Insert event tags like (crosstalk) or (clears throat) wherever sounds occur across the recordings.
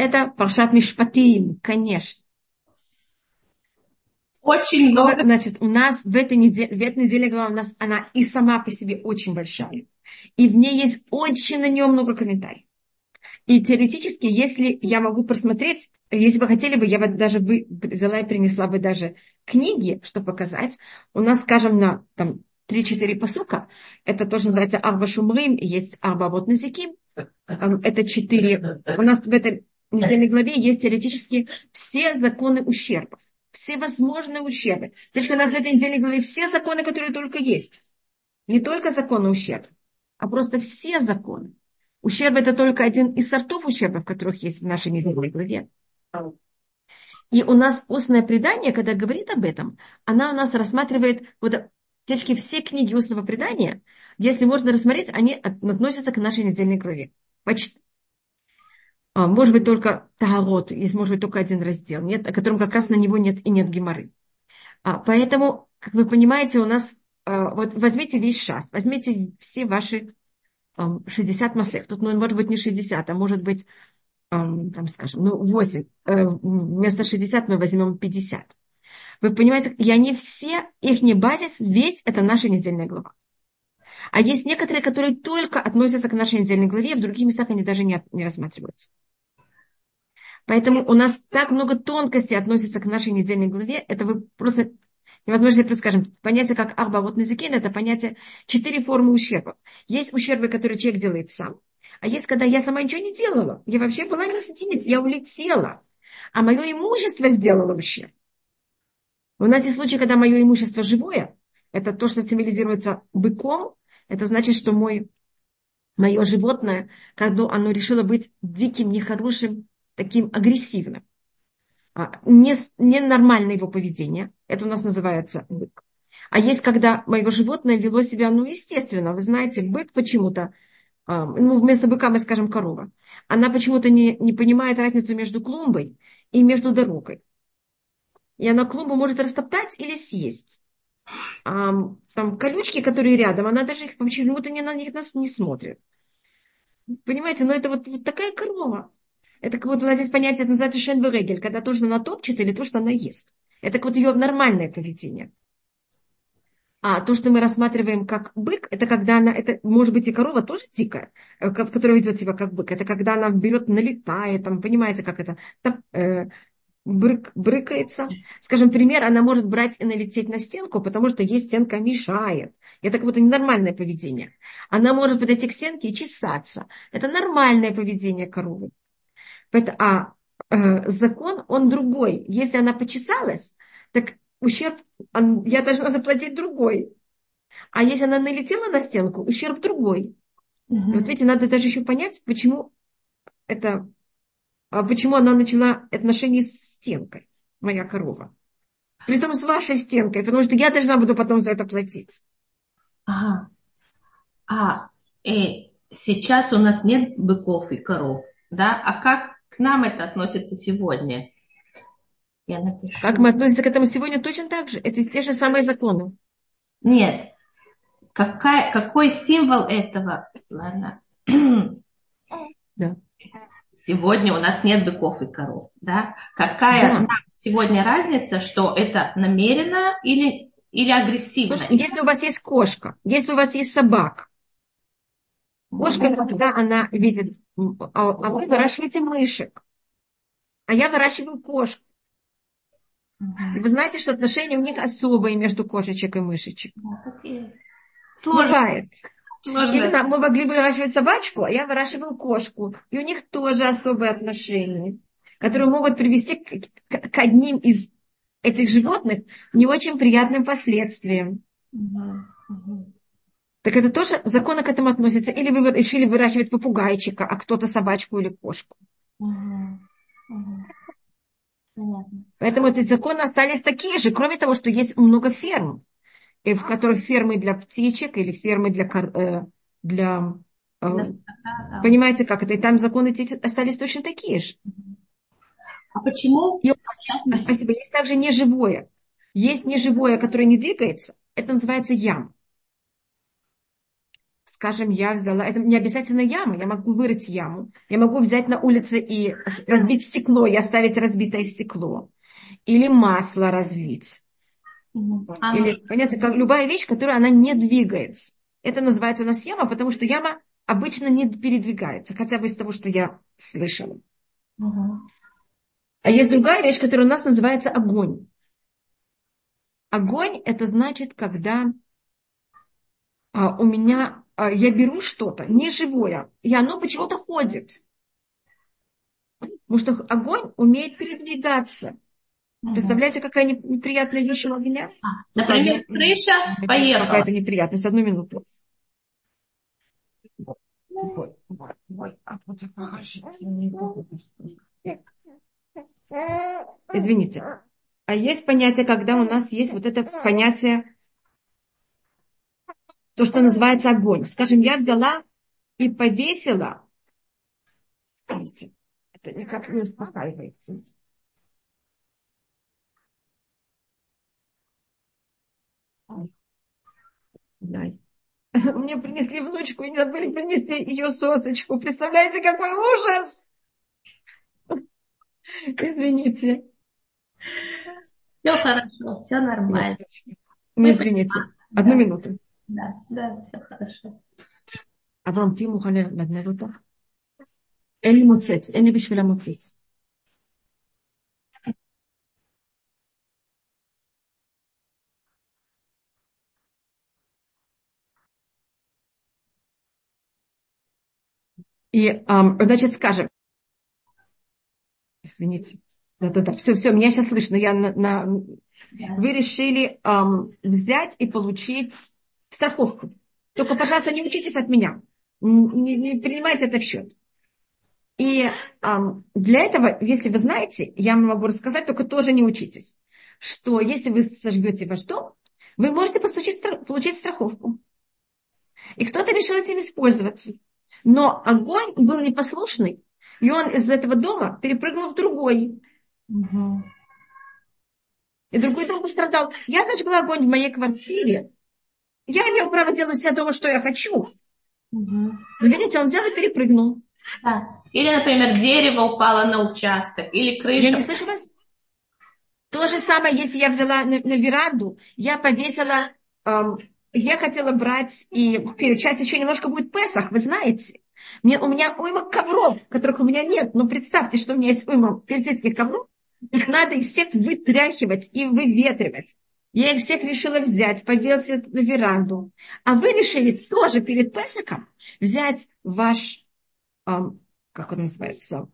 Это Паршат Мишпатим, конечно. Очень много. Значит, у нас в этой неделе, в этой неделе глава у нас, она и сама по себе очень большая. И в ней есть очень на нее много комментариев. И теоретически, если я могу просмотреть, если бы хотели бы, я бы даже бы взяла и принесла бы даже книги, чтобы показать. У нас, скажем, на там, 3-4 посука, это тоже называется Арба Шумрим, есть Арба Вот Назиким, это четыре. У нас в этой недельной главе есть теоретически все законы ущерба, все возможные ущербы. Здесь у нас в этой недельной главе все законы, которые только есть. Не только законы ущерба, а просто все законы. Ущерб это только один из сортов ущерба, которых есть в нашей недельной главе. И у нас устное предание, когда говорит об этом, она у нас рассматривает вот Течки все книги устного предания, если можно рассмотреть, они относятся к нашей недельной главе. Почти. А, может быть, только Тагарот, есть, может быть, только один раздел, нет, о котором как раз на него нет и нет геморы. А, поэтому, как вы понимаете, у нас, а, вот возьмите весь шас, возьмите все ваши 60 масек. Тут, ну, может быть, не 60, а может быть, там, скажем, ну, 8. Э, вместо 60 мы возьмем 50. Вы понимаете, и они все, их не базис, ведь это наша недельная глава. А есть некоторые, которые только относятся к нашей недельной главе, в других местах они даже не, не рассматриваются. Поэтому у нас так много тонкостей относится к нашей недельной главе, это вы просто невозможно себе скажем, понятие как арба вот назикин, это понятие четыре формы ущерба. Есть ущербы, которые человек делает сам, а есть, когда я сама ничего не делала, я вообще была не здесь, я улетела, а мое имущество сделало ущерб. У нас есть случаи, когда мое имущество живое, это то, что символизируется быком, это значит, что мой, мое животное, когда оно решило быть диким, нехорошим, таким агрессивным. А, не, ненормальное его поведение, это у нас называется бык. А есть, когда мое животное вело себя, ну, естественно, вы знаете, бык почему-то, а, ну, вместо быка мы скажем корова, она почему-то не, не понимает разницу между клумбой и между дорогой и она клумбу может растоптать или съесть. Там колючки, которые рядом, она даже их почему-то не, на них нас не смотрит. Понимаете, но это вот, вот такая корова. Это как вот у нас здесь понятие, называется шенберегель, когда то, что она топчет, или то, что она ест. Это как вот ее нормальное поведение. А то, что мы рассматриваем как бык, это когда она, это может быть и корова тоже дикая, э, которая ведет себя как бык. Это когда она берет, налетает, там, понимаете, как это, там, э, брык, брыкается. Скажем, пример, она может брать и налететь на стенку, потому что ей стенка мешает. Это как будто ненормальное поведение. Она может подойти к стенке и чесаться. Это нормальное поведение коровы. А э, закон, он другой. Если она почесалась, так ущерб, я должна заплатить другой. А если она налетела на стенку, ущерб другой. Угу. Вот видите, надо даже еще понять, почему это почему она начала отношения с стенкой, моя корова. Притом с вашей стенкой, потому что я должна буду потом за это платить. Ага. А э, сейчас у нас нет быков и коров, да? А как к нам это относится сегодня? Я напишу. Как мы относимся к этому сегодня точно так же. Это те же самые законы. Нет. Какая, какой символ этого? Ладно. Да сегодня у нас нет быков и коров. Да? Какая да. сегодня разница, что это намеренно или, или агрессивно? Слушай, если у вас есть кошка, если у вас есть собака, кошка, когда она видит, а, а вы выращиваете мышек, а я выращиваю кошку. Вы знаете, что отношения у них особые между кошечек и мышечек. Сложно. Бывает. Именно мы могли бы выращивать собачку, а я выращиваю кошку. И у них тоже особые отношения, которые могут привести к, к, одним из этих животных не очень приятным последствиям. Так это тоже законы к этому относятся. Или вы решили выращивать попугайчика, а кто-то собачку или кошку. Поэтому эти законы остались такие же, кроме того, что есть много ферм в которых фермы для птичек или фермы для, э, для э, понимаете, как это, и там законы остались точно такие же. А почему? И, а, спасибо. Есть также неживое. Есть неживое, которое не двигается. Это называется ям. скажем, я взяла, это не обязательно яма, я могу вырыть яму, я могу взять на улице и разбить стекло и оставить разбитое стекло, или масло разлить. А или, понятно, как любая вещь, которая она не двигается. Это называется у нас яма, потому что яма обычно не передвигается, хотя бы из того, что я слышала. А есть другая вещь, которая у нас называется огонь. Огонь это значит, когда а, у меня а, я беру что-то неживое, и оно почему-то ходит. Потому что огонь умеет передвигаться. Представляете, какая неприятная вещь у огня? А, например, крыша поехала. Какая-то неприятность. Одну минуту. Ой, ой, ой, а вот Извините. А есть понятие, когда у нас есть вот это понятие, то, что называется огонь. Скажем, я взяла и повесила. Смотрите, это никак не успокаивается. (laughs) Мне принесли внучку и не забыли принести ее сосочку. Представляете, какой ужас! (laughs) Извините. Все хорошо, все нормально. Не извините. Одну минуту. Да, да, все хорошо. אברהם, תהיי מוכן לנדנד אותך? אין לי מוצץ, אין לי בשביל המוצץ. И, значит, скажем, извините, да-да-да, все, все, меня сейчас слышно, я на, на... Вы решили эм, взять и получить страховку. Только, пожалуйста, не учитесь от меня. Не, не принимайте это в счет. И эм, для этого, если вы знаете, я вам могу рассказать, только тоже не учитесь, что если вы сожгете ваш дом, вы можете получить, получить страховку. И кто-то решил этим использоваться. Но огонь был непослушный, и он из этого дома перепрыгнул в другой. Угу. И другой дом пострадал. Я зажгла огонь в моей квартире. Я имею право делать себя дома, что я хочу. Угу. Но видите, он взял и перепрыгнул. Да. Или, например, дерево упало на участок, или крыша. Я не слышу вас. То же самое, если я взяла на, на веранду, я повесила эм, я хотела брать, и сейчас еще немножко будет Песах, вы знаете. Мне, у меня уйма ковров, которых у меня нет. Но представьте, что у меня есть уйма персидских ковров. Их надо их всех вытряхивать и выветривать. Я их всех решила взять, повесить на веранду. А вы решили тоже перед Песаком взять ваш, эм, как он называется,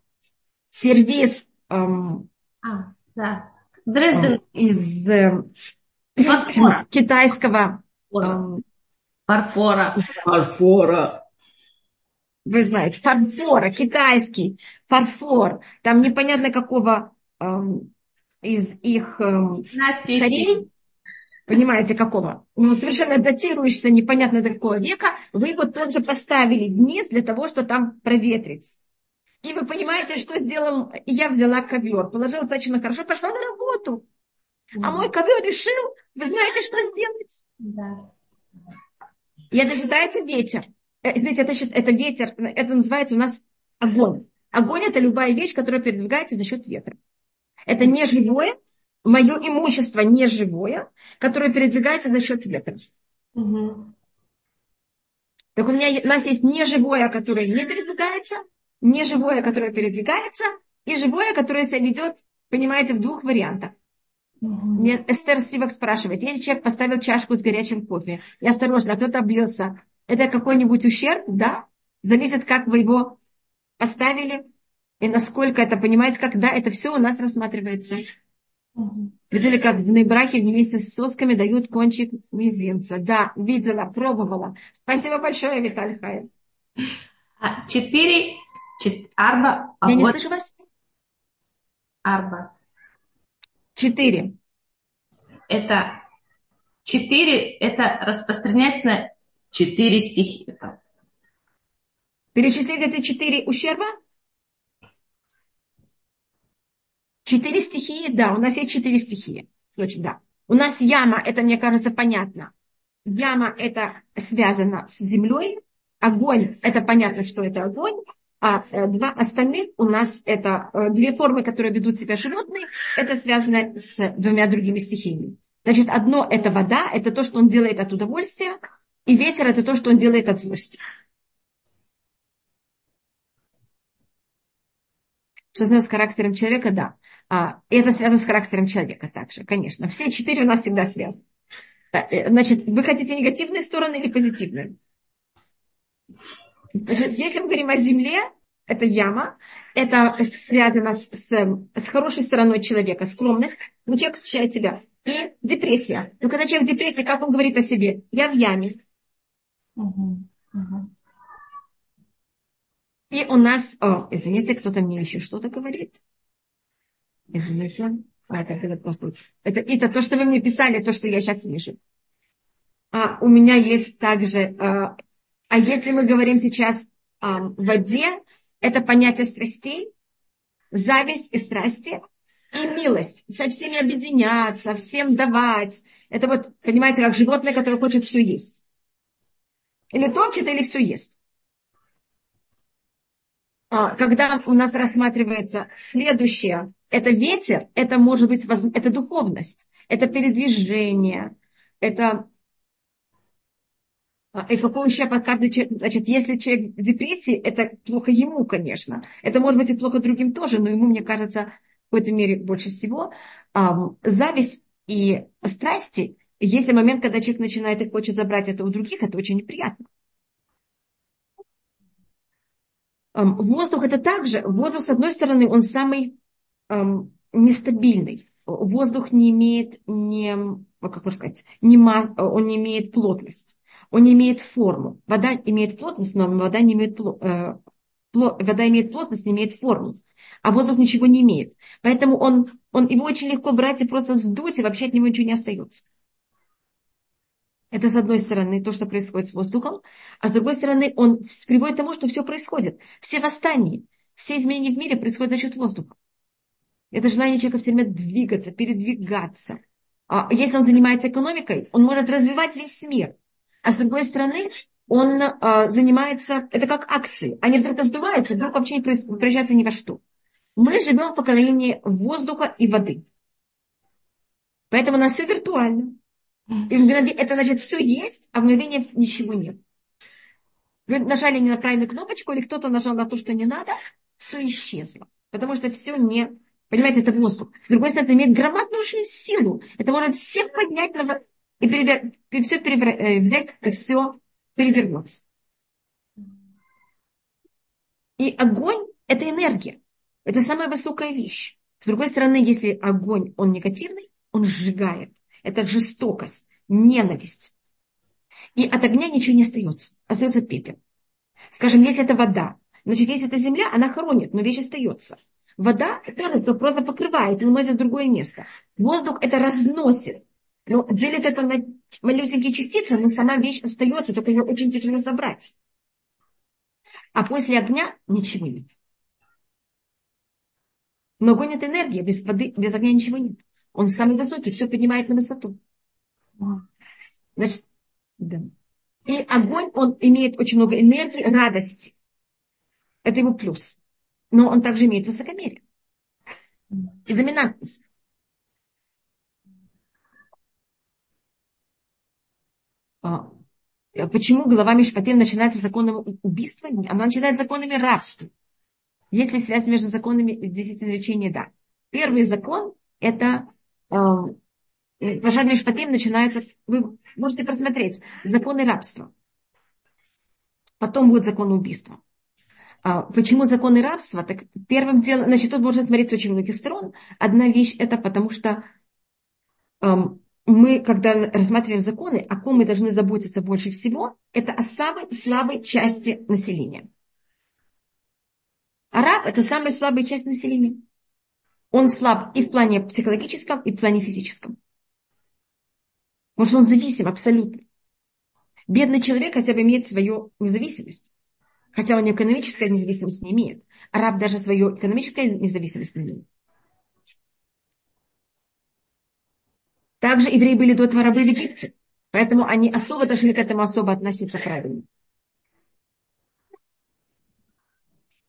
сервис эм, а, да. Дрезден. из э, китайского Фарфора. Фарфора. Вы знаете, фарфора, китайский фарфор. Там непонятно какого эм, из их эм, царей, понимаете, какого, ну, совершенно датируешься непонятно до какого века, вы его тоже поставили вниз для того, чтобы там проветрить. И вы понимаете, что сделал, я взяла ковер, положила достаточно хорошо, пошла на работу. А мой ковер решил, вы знаете, что сделать? Да. И это считается ветер. Э, знаете, это, это ветер, это называется у нас огонь. Огонь это любая вещь, которая передвигается за счет ветра. Это не живое, мое имущество не живое, которое передвигается за счет ветра. Угу. Так у меня у нас есть неживое, которое не передвигается, неживое, которое передвигается, и живое, которое себя ведет, понимаете, в двух вариантах. Мне Эстер Сивак спрашивает, если человек поставил чашку с горячим кофе, и осторожно, кто-то облился, это какой-нибудь ущерб? Да. Зависит, как вы его поставили, и насколько это, понимаете, когда это все у нас рассматривается. Видели, как в браке вместе с сосками дают кончик мизинца. Да, видела, пробовала. Спасибо большое, Виталий Хай. А, четыре, чет, арба. Я не слышу вас. Арба. Четыре. Это четыре, это распространяется на четыре стихи. Перечислить эти четыре ущерба? Четыре стихии, да, у нас есть четыре стихии. Точно, да. У нас яма, это, мне кажется, понятно. Яма это связано с землей, огонь, это понятно, что это огонь, а э, два остальных у нас это э, две формы, которые ведут себя животные, это связано с двумя другими стихиями. Значит, одно это вода, это то, что он делает от удовольствия, и ветер это то, что он делает от злости. Связано с характером человека, да. А, это связано с характером человека также, конечно. Все четыре у нас всегда связаны. Э, значит, вы хотите негативные стороны или позитивные? Значит, если мы говорим о земле, это яма, это связано с, с, с хорошей стороной человека, скромность, но человек встречает себя. И депрессия. Но когда человек в депрессии, как он говорит о себе? Я в яме. И у нас, о, извините, кто-то мне еще что-то говорит. Извините. А, это, это просто... Это, это то, что вы мне писали, то, что я сейчас вижу. А, у меня есть также... А, а если мы говорим сейчас о воде, это понятие страстей, зависть и страсти, и милость. Со всеми объединяться, всем давать. Это вот, понимаете, как животное, которое хочет все есть. Или топчет, или все ест. А, когда у нас рассматривается следующее, это ветер, это может быть, это духовность, это передвижение, это и какой под каждый человек, значит, если человек в депрессии, это плохо ему, конечно. Это может быть и плохо другим тоже, но ему, мне кажется, в какой-то мере больше всего. Зависть и страсти, если момент, когда человек начинает и хочет забрать это у других, это очень неприятно. Воздух это также, воздух, с одной стороны, он самый нестабильный. Воздух не имеет, не, как можно сказать, не он не имеет плотность, он не имеет форму. Вода имеет плотность, но вода, не имеет, э, пло, вода имеет плотность, не имеет форму. А воздух ничего не имеет. Поэтому он, он, его очень легко брать и просто сдуть, и вообще от него ничего не остается. Это с одной стороны то, что происходит с воздухом, а с другой стороны он приводит к тому, что все происходит. Все восстания, все изменения в мире происходят за счет воздуха. Это желание человека все время двигаться, передвигаться. А если он занимается экономикой, он может развивать весь мир. А с другой стороны, он а, занимается, это как акции. Они вдруг раздуваются, вдруг вообще не превращаются ни во что. Мы живем в поколении воздуха и воды. Поэтому у нас все виртуально. И это значит, все есть, а в мгновение ничего нет. Вы нажали не на правильную кнопочку, или кто-то нажал на то, что не надо, все исчезло. Потому что все не... Понимаете, это воздух. С другой стороны, это имеет громадную силу. Это может всех поднять и, перевер... и все перевер... Э, взять, и все перевернуться. И огонь – это энергия. Это самая высокая вещь. С другой стороны, если огонь, он негативный, он сжигает. Это жестокость, ненависть. И от огня ничего не остается. Остается пепел. Скажем, если это вода, значит, если это земля, она хоронит, но вещь остается. Вода это просто покрывает и уносит в другое место. Воздух это разносит. Но делит это на малюсенькие частицы, но сама вещь остается, только ее очень тяжело забрать. А после огня ничего нет. Но огонь это энергия, без воды, без огня ничего нет. Он самый высокий, все поднимает на высоту. Значит, да. И огонь, он имеет очень много энергии, радости. Это его плюс. Но он также имеет высокомерие. И доминантность. Почему глава Мишпатим начинается законами убийства? Она начинает законами рабства. Есть ли связь между законами десятизречения? Да. Первый закон – это Пашад эм, Мишпатим начинается, вы можете просмотреть, законы рабства. Потом будет закон убийства. А, почему законы рабства? Так первым делом, значит, тут можно смотреть с очень многих сторон. Одна вещь это потому, что эм, мы, когда рассматриваем законы, о ком мы должны заботиться больше всего, это о самой слабой части населения. А раб – это самая слабая часть населения. Он слаб и в плане психологическом, и в плане физическом. Потому что он зависим абсолютно. Бедный человек хотя бы имеет свою независимость. Хотя он экономической независимость не имеет. Араб даже свою экономическую независимость не имеет. Также евреи были до этого рабы в Египте. Поэтому они особо должны к этому особо относиться правильно.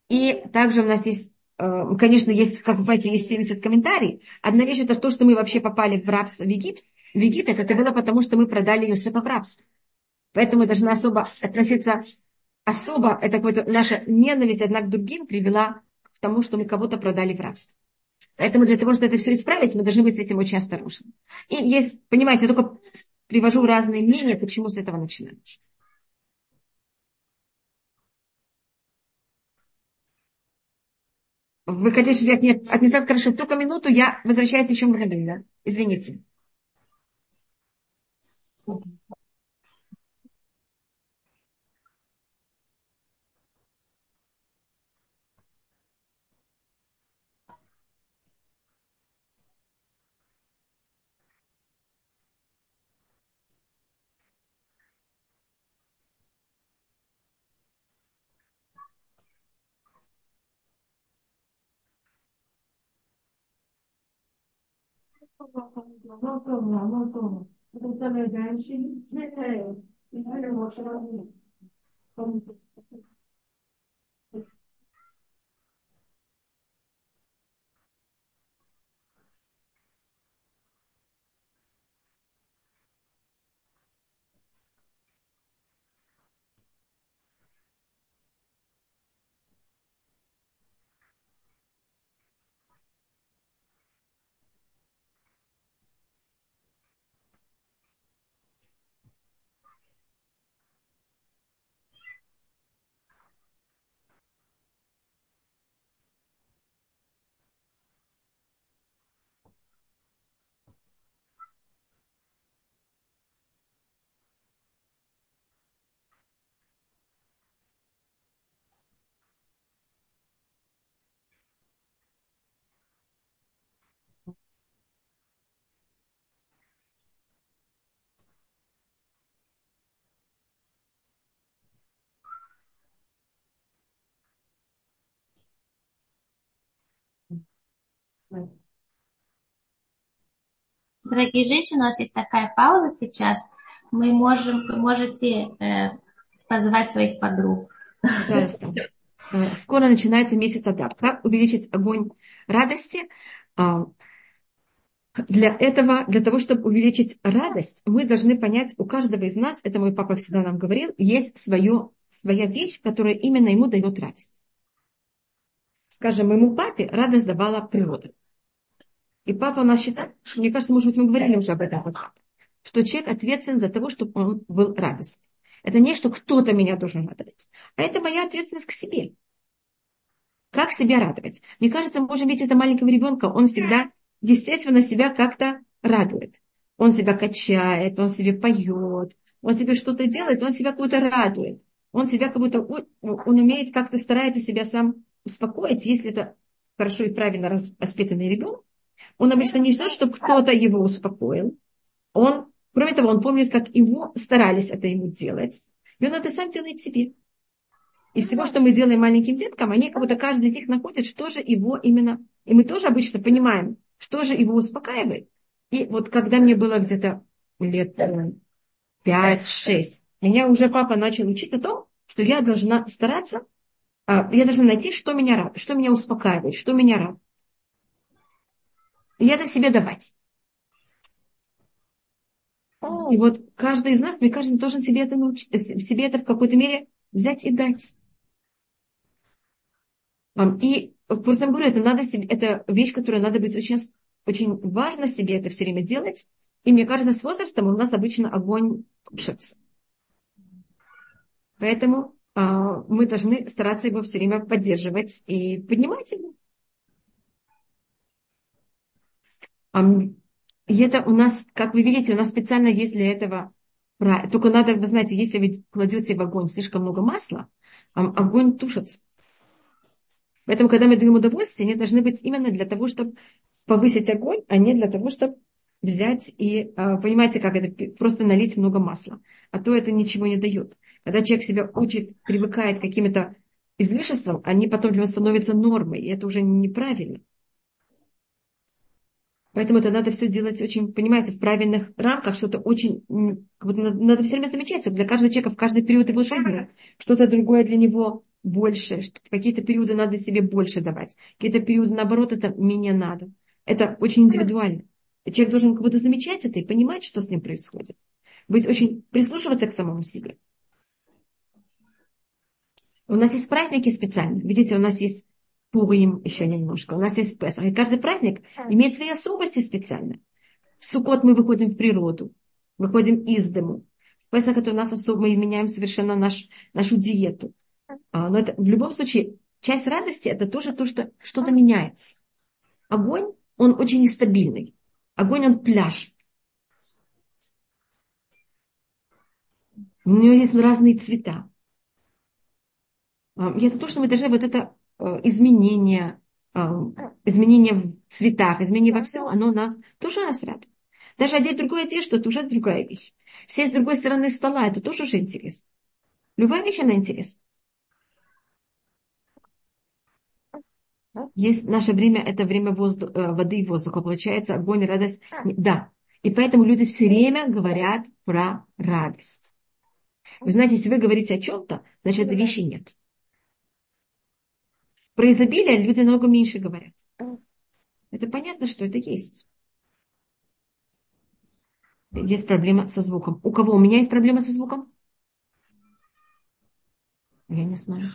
И также у нас есть, э, конечно, есть, как вы понимаете, есть 70 комментариев. Одна вещь это то, что мы вообще попали в рабство в Египет. В Египет это было потому, что мы продали Иосифа в рабство. Поэтому мы должны особо относиться, особо, это наша ненависть одна к другим привела к тому, что мы кого-то продали в рабство. Поэтому для того, чтобы это все исправить, мы должны быть с этим очень осторожны. И есть, понимаете, я только привожу разные мнения, почему с этого начинаем. Вы хотите, чтобы я к отнеслась хорошо? Только минуту, я возвращаюсь еще мгновенно. Извините. Thank you. Дорогие женщины, у нас есть такая пауза сейчас. Мы можем, вы можете э, позвать своих подруг. Пожалуйста. Э, скоро начинается месяц Адар. Как увеличить огонь радости? А, для этого, для того, чтобы увеличить радость, мы должны понять, у каждого из нас, это мой папа всегда нам говорил, есть свое, своя вещь, которая именно ему дает радость. Скажем, моему папе радость давала природа. И папа у нас считает, что, мне кажется, может быть, мы говорили уже об этом, что человек ответственен за того, чтобы он был радостный. Это не, что кто-то меня должен радовать, а это моя ответственность к себе. Как себя радовать? Мне кажется, мы можем видеть это маленького ребенка, он всегда, естественно, себя как-то радует. Он себя качает, он себе поет, он себе что-то делает, он себя как-то радует. Он себя как будто, он умеет как-то старается себя сам успокоить, если это хорошо и правильно воспитанный ребенок, он обычно не ждет, чтобы кто-то его успокоил. Он, кроме того, он помнит, как его старались это ему делать. И он это сам делает себе. И всего, что мы делаем маленьким деткам, они как будто каждый из них находит, что же его именно... И мы тоже обычно понимаем, что же его успокаивает. И вот когда мне было где-то лет 5-6, э, меня уже папа начал учить о том, что я должна стараться, я должна найти, что меня радует, что меня успокаивает, что меня радует. И это себе давать. И вот каждый из нас, мне кажется, должен себе это научить, э, себе это в какой-то мере взять и дать. И просто я говорю, это надо себе, это вещь, которая надо быть очень, очень важно себе это все время делать. И мне кажется, с возрастом у нас обычно огонь тушится. Поэтому а, мы должны стараться его все время поддерживать и поднимать его. И это у нас, как вы видите, у нас специально есть для этого только надо, вы знаете, если вы кладете в огонь слишком много масла, огонь тушится. Поэтому, когда мы даем удовольствие, они должны быть именно для того, чтобы повысить огонь, а не для того, чтобы взять и, а, понимаете, как это, просто налить много масла. А то это ничего не дает. Когда человек себя учит, привыкает к каким-то излишествам, они потом для него становятся нормой, и это уже неправильно. Поэтому это надо все делать очень, понимаете, в правильных рамках, что-то очень, как будто надо, надо все время замечать, что для каждого человека в каждый период его жизни что-то другое для него больше, что в какие-то периоды надо себе больше давать, какие-то периоды, наоборот, это менее надо. Это очень индивидуально. Человек должен как будто замечать это и понимать, что с ним происходит. Быть очень, прислушиваться к самому себе. У нас есть праздники специальные. Видите, у нас есть Пурим еще немножко. У нас есть Песах. И каждый праздник имеет свои особенности специальные. В Суккот мы выходим в природу, выходим из дому. В Песах это у нас особо, мы меняем совершенно наш, нашу диету. А, но это, в любом случае, часть радости это тоже то, что что-то меняется. Огонь, он очень нестабильный. Огонь, он пляж. У него есть разные цвета. А, и это то, что мы должны вот это э, изменение, э, изменение в цветах, изменение во всем, оно нам тоже нас радует. Даже одеть другую одежду, это уже другая вещь. Сесть с другой стороны стола, это тоже уже интересно. Любая вещь, она интересна. Есть наше время, это время воздух, э, воды и воздуха. Получается огонь, радость. Да. И поэтому люди все время говорят про радость. Вы знаете, если вы говорите о чем-то, значит, этой вещи нет. Про изобилие люди намного меньше говорят. Это понятно, что это есть. Есть проблема со звуком. У кого? У меня есть проблема со звуком? Я не знаю.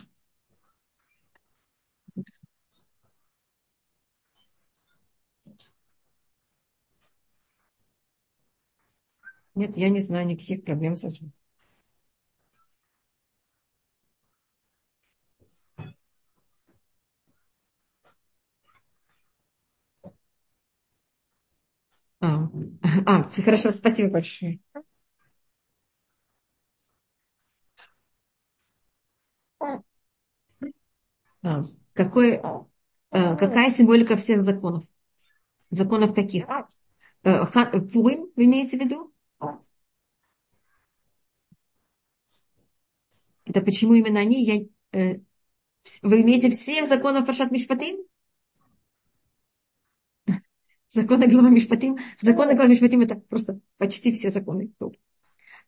Нет, я не знаю никаких проблем со звуком. А, а, хорошо, спасибо большое. А, какой, а, какая символика всех законов? Законов каких? А, Пурим, вы имеете в виду? Это почему именно они? Я, э, вы имеете всех законов Пашат Мишпатим? Законы глава Мишпатим. Законы глава Мишпатим это просто почти все законы.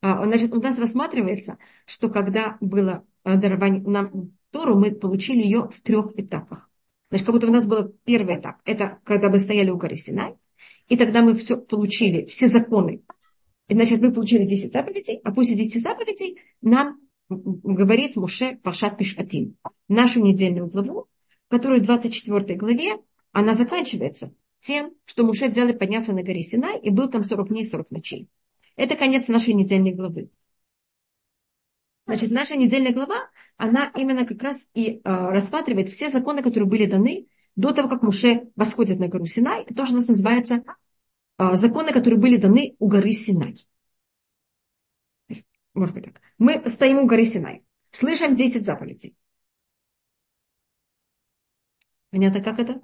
А, значит, у нас рассматривается, что когда было э, дарование нам Тору, мы получили ее в трех этапах. Значит, как будто у нас был первый этап. Это когда мы стояли у горы Синай. И тогда мы все получили, все законы. И, значит, мы получили 10 заповедей, а после 10 заповедей нам говорит Муше Пашат Мишпатим. Нашу недельную главу, которую в 24 главе, она заканчивается тем, что Муше взял и поднялся на горе Синай и был там 40 дней и 40 ночей. Это конец нашей недельной главы. Значит, наша недельная глава, она именно как раз и э, рассматривает все законы, которые были даны до того, как Муше восходит на гору Синай. Это тоже у нас называется э, законы, которые были даны у горы Синай. Может быть так. Мы стоим у горы Синай, слышим 10 заповедей. Понятно, как это?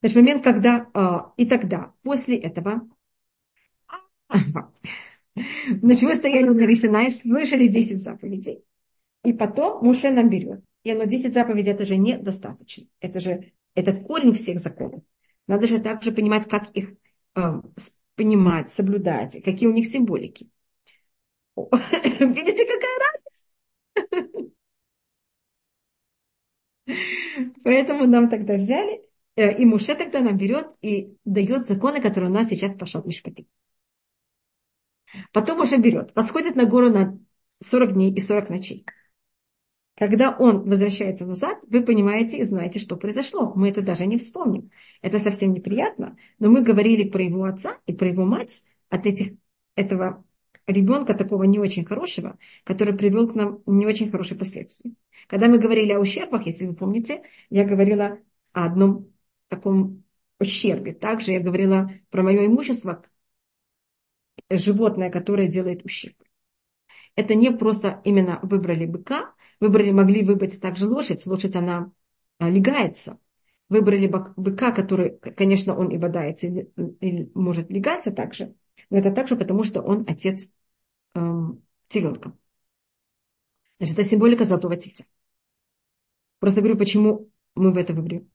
Значит, момент, когда э, и тогда, после этого, значит, мы стояли на горе Синай, слышали 10 заповедей, и потом Муше нам берет. И оно 10 заповедей, это же недостаточно. Это же этот корень всех законов. Надо же также понимать, как их э, понимать, соблюдать, какие у них символики. (laughs) Видите, какая радость? (laughs) Поэтому нам тогда взяли, э, и Муше тогда нам берет и дает законы, которые у нас сейчас пошел Мишпати. Потом Муше берет, восходит на гору на 40 дней и 40 ночей. Когда он возвращается назад, вы понимаете и знаете, что произошло. Мы это даже не вспомним. Это совсем неприятно, но мы говорили про его отца и про его мать от этих, этого ребенка такого не очень хорошего, который привел к нам не очень хорошие последствия. Когда мы говорили о ущербах, если вы помните, я говорила о одном таком ущербе. Также я говорила про мое имущество, животное, которое делает ущерб. Это не просто именно выбрали быка, выбрали, могли выбрать также лошадь. Лошадь, она а, легается. Выбрали быка, который, конечно, он и бодается, или может легаться также. Но это также потому, что он отец эм, теленка. Значит, это символика золотого тельца. Просто говорю, почему мы в это выбрали.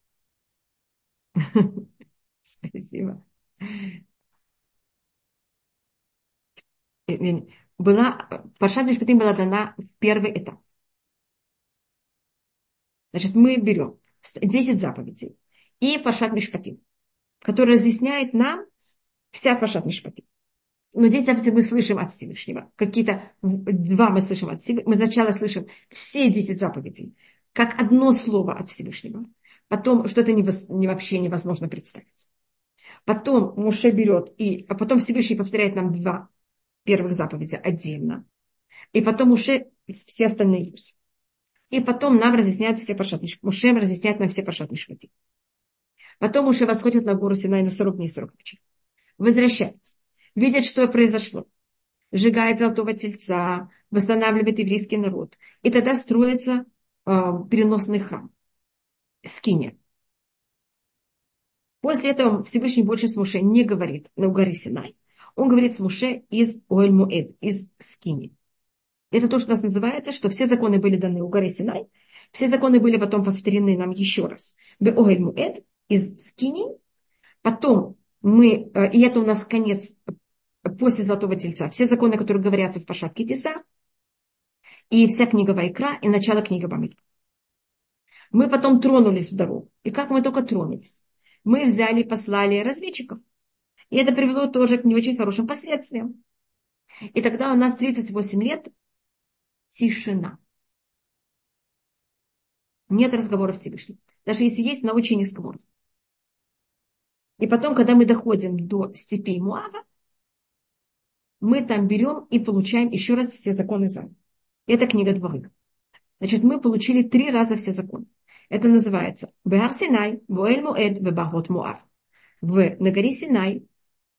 (laughs) Спасибо. э, была, Паршат Мишпатим была дана в первый этап. Значит, мы берем 10 заповедей и Паршат Мишпатим, который разъясняет нам вся Паршат Мишпатим. Но здесь заповеди мы слышим от Всевышнего. Какие-то два мы слышим от Всевышнего. Мы сначала слышим все 10 заповедей, как одно слово от Всевышнего. Потом что-то не, не, вообще невозможно представить. Потом Муше берет, и, а потом Всевышний повторяет нам два первых заповеди отдельно. И потом Муше все остальные вкусы. И потом нам разъясняют все Пашат Муше разъясняет нам все Пашат Мишпати. Потом Муше восходит на гору Синай на 40 дней 40 ночей. Возвращается. Видит, что произошло. Сжигает золотого тельца, восстанавливает еврейский народ. И тогда строится э, переносный храм. Скиния. После этого Всевышний больше с Муше не говорит на горе Синай. Он говорит с Муше из Оэль-Муэд, из Скини. Это то, что у нас называется, что все законы были даны у горы Синай, все законы были потом повторены нам еще раз. Беоэль Муэд из Скини. Потом мы, э, и это у нас конец после Золотого Тельца, все законы, которые говорятся в Пашатке Теса, и вся книга Вайкра, и начало книги Бамидба. Мы потом тронулись в дорогу. И как мы только тронулись? Мы взяли, послали разведчиков. И это привело тоже к не очень хорошим последствиям. И тогда у нас 38 лет тишина. Нет разговора Всевышнего. Даже если есть на очень низком уровне. И потом, когда мы доходим до степей Муава, мы там берем и получаем еще раз все законы за. Это книга Дворы. Значит, мы получили три раза все законы. Это называется Беар Синай, Буэль Муэд, Бебахот Муав. В, на горе Синай,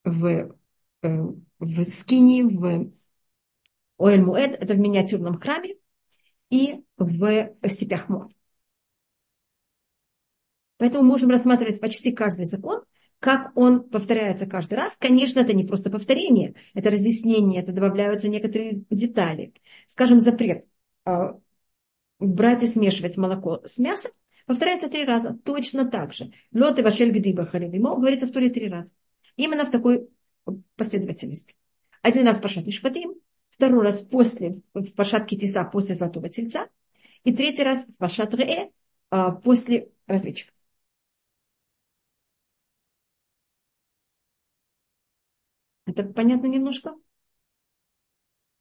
в, э, в Скини, в Оэль Муэд, это в миниатюрном храме, и в степях Муав. Поэтому можем рассматривать почти каждый закон, как он повторяется каждый раз. Конечно, это не просто повторение, это разъяснение, это добавляются некоторые детали. Скажем, запрет а, брать и смешивать молоко с мясом, повторяется три раза. Точно так же. Лот и вашель гдиба халибимо говорится в Туре три раза. Именно в такой последовательности. Один раз пашат мишпатим, второй раз после, в пашат китиса после золотого тельца, и третий раз в пашат ре а, после разведчика. Это понятно немножко?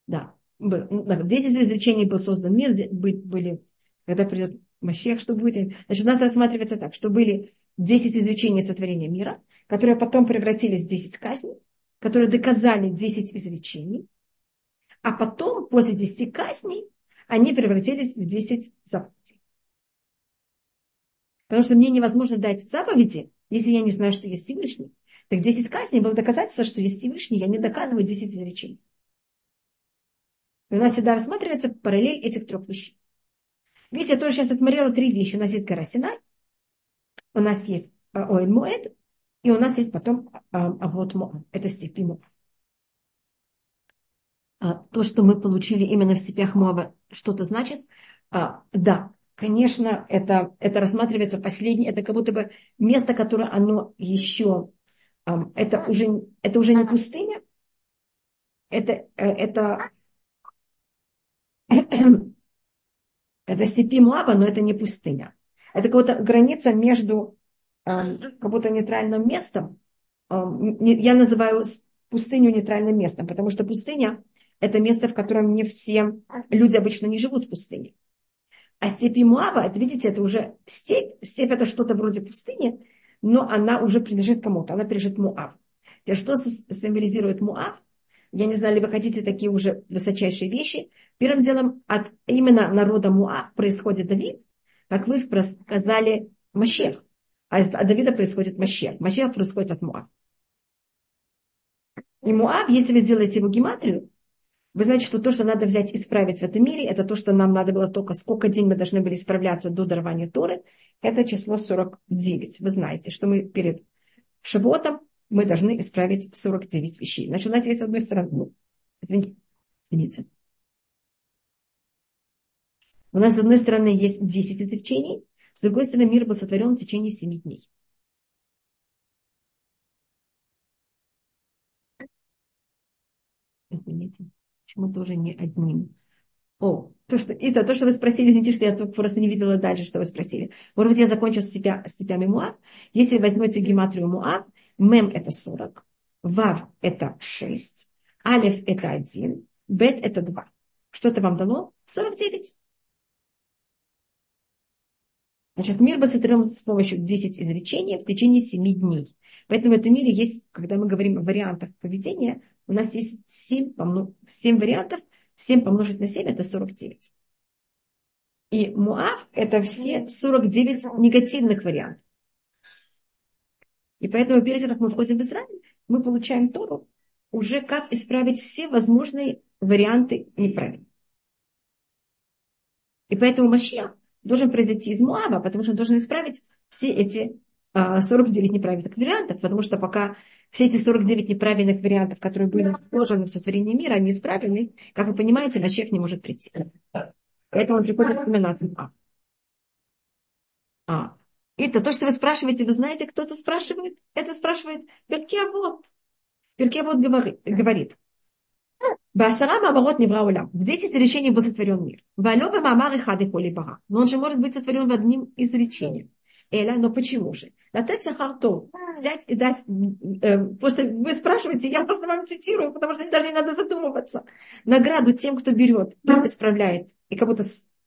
Да. Десять изречений был создан мир, были, когда придет Машех, что будет. Значит, у нас рассматривается так, что были 10 изречений сотворения мира, которые потом превратились в 10 казней, которые доказали 10 изречений, а потом, после 10 казней, они превратились в 10 заповедей. Потому что мне невозможно дать заповеди, если я не знаю, что есть Всевышний. Так 10 казней было доказательство, что есть Всевышний, я не доказываю 10 изречений. И у нас всегда рассматривается параллель этих трех вещей. Видите, я тоже сейчас отмерила три вещи. У нас есть гора Синай, у нас есть а, Оэль Муэд, и у нас есть потом а, Авод Моав. Это степи Моав. А, то, что мы получили именно в степях Моава, что-то значит? Да, конечно, это, это рассматривается последнее, это как будто бы место, которое оно еще, это уже, это уже не пустыня, это, э, это (clears throat) Это степи Муаба, но это не пустыня. Это какая-то граница между как будто нейтральным местом. Я называю пустыню нейтральным местом, потому что пустыня – это место, в котором не все люди обычно не живут в пустыне. А степи Муаба, это, видите, это уже степь. Степь – это что-то вроде пустыни, но она уже принадлежит кому-то, она принадлежит Муав. Что символизирует Муав? Я не знаю, ли вы хотите такие уже высочайшие вещи. Первым делом от именно народа Муав происходит Давид, как вы сказали, Машех. А от Давида происходит Машех. Машех происходит от Муав. И Муав, если вы сделаете его гематрию, вы знаете, что то, что надо взять и исправить в этом мире, это то, что нам надо было только сколько дней мы должны были исправляться до дарования Торы, это число 49. Вы знаете, что мы перед Шивотом мы должны исправить 49 вещей. Значит, у нас есть с одной стороны, ну, извините, извините. У нас с одной стороны есть 10 изречений, с другой стороны мир был сотворен в течение 7 дней. Почему тоже не одним? О, то, что, это то, что вы спросили, извините, что я просто не видела дальше, что вы спросили. Может быть, я закончу с, себя, с цепями Муав. Если возьмете гематрию Муав, Мем это 40, Вав это 6, Алиф это 1, Бет это 2. Что это вам дало? 49. Значит, мир был сотворен с помощью 10 изречений в течение 7 дней. Поэтому в этом мире есть, когда мы говорим о вариантах поведения, у нас есть 7, 7 вариантов, 7 помножить на 7 это 49. И Муав это все 49 негативных вариантов. И поэтому перед тем, как мы входим в Израиль, мы получаем Тору уже как исправить все возможные варианты неправильно. И поэтому Машиах должен произойти из Муава, потому что он должен исправить все эти 49 а, неправильных вариантов, потому что пока все эти 49 неправильных вариантов, которые были вложены в сотворение мира, они исправлены, как вы понимаете, Машех не может прийти. Поэтому он приходит именно А. а. Это то, что вы спрашиваете, вы знаете, кто это спрашивает? Это спрашивает Перкеавод. Перкеавод говорит, говорит Басара Мамарот Невра Улам. В 10 изречений был сотворен мир. Валёвы Мамары Хады Поли Бага. Но он же может быть сотворен в одним изречении. Эля, но почему же? Дать сахартов, взять и дать, э, просто вы спрашиваете, я просто вам цитирую, потому что даже не надо задумываться. Награду тем, кто берет и исправляет, и как будто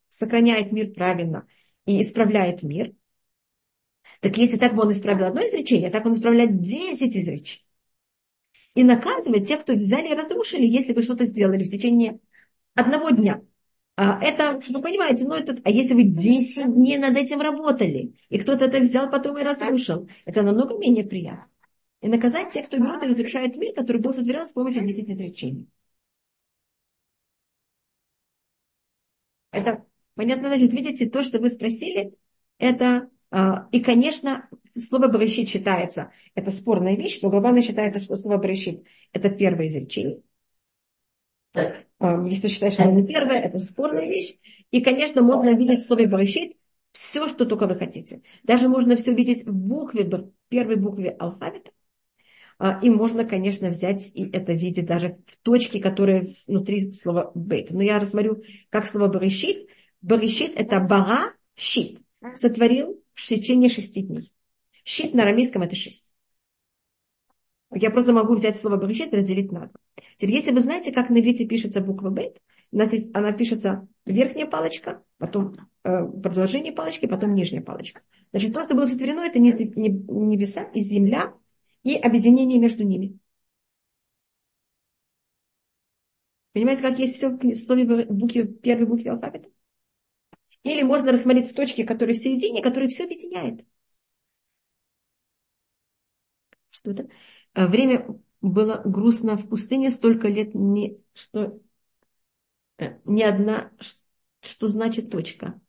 сохраняет мир правильно, и исправляет мир. Так если так бы он исправил одно изречение, так он исправляет 10 изречений и наказывать тех, кто взяли и разрушили, если вы что-то сделали в течение одного дня. А это, вы понимаете, ну это, а если вы 10 дней над этим работали, и кто-то это взял потом и разрушил, это намного менее приятно. И наказать тех, кто берут и разрушает мир, который был сотворен с помощью 10 изречений. Это понятно, значит, видите, то, что вы спросили, это а, и, конечно, слово «берешит» считается, это спорная вещь, но глобально считается, что слово «берешит» – это первое изречение. А, если считаешь, что оно не первое, это спорная вещь. И, конечно, можно видеть в слове «берешит» все, что только вы хотите. Даже можно все видеть в букве, первой букве алфавита. А, и можно, конечно, взять и это видеть даже в точке, которая внутри слова бейт. Но я рассмотрю, как слово «берешит». «Берешит» – это «бара», «щит». Сотворил в течение шести дней. Щит на арамейском это шесть. Я просто могу взять слово Берешит и разделить на два. Теперь, если вы знаете, как на иврите пишется буква Бет, у нас есть, она пишется верхняя палочка, потом э, продолжение палочки, потом нижняя палочка. Значит, то, что было сотворено, это не, не, небеса и земля, и объединение между ними. Понимаете, как есть все в слове букве, первой букве алфавита? Или можно рассмотреть точки, которые в середине, которые все объединяет. Что это? А, время было грустно в пустыне столько лет, не, что э, ни одна, что значит точка.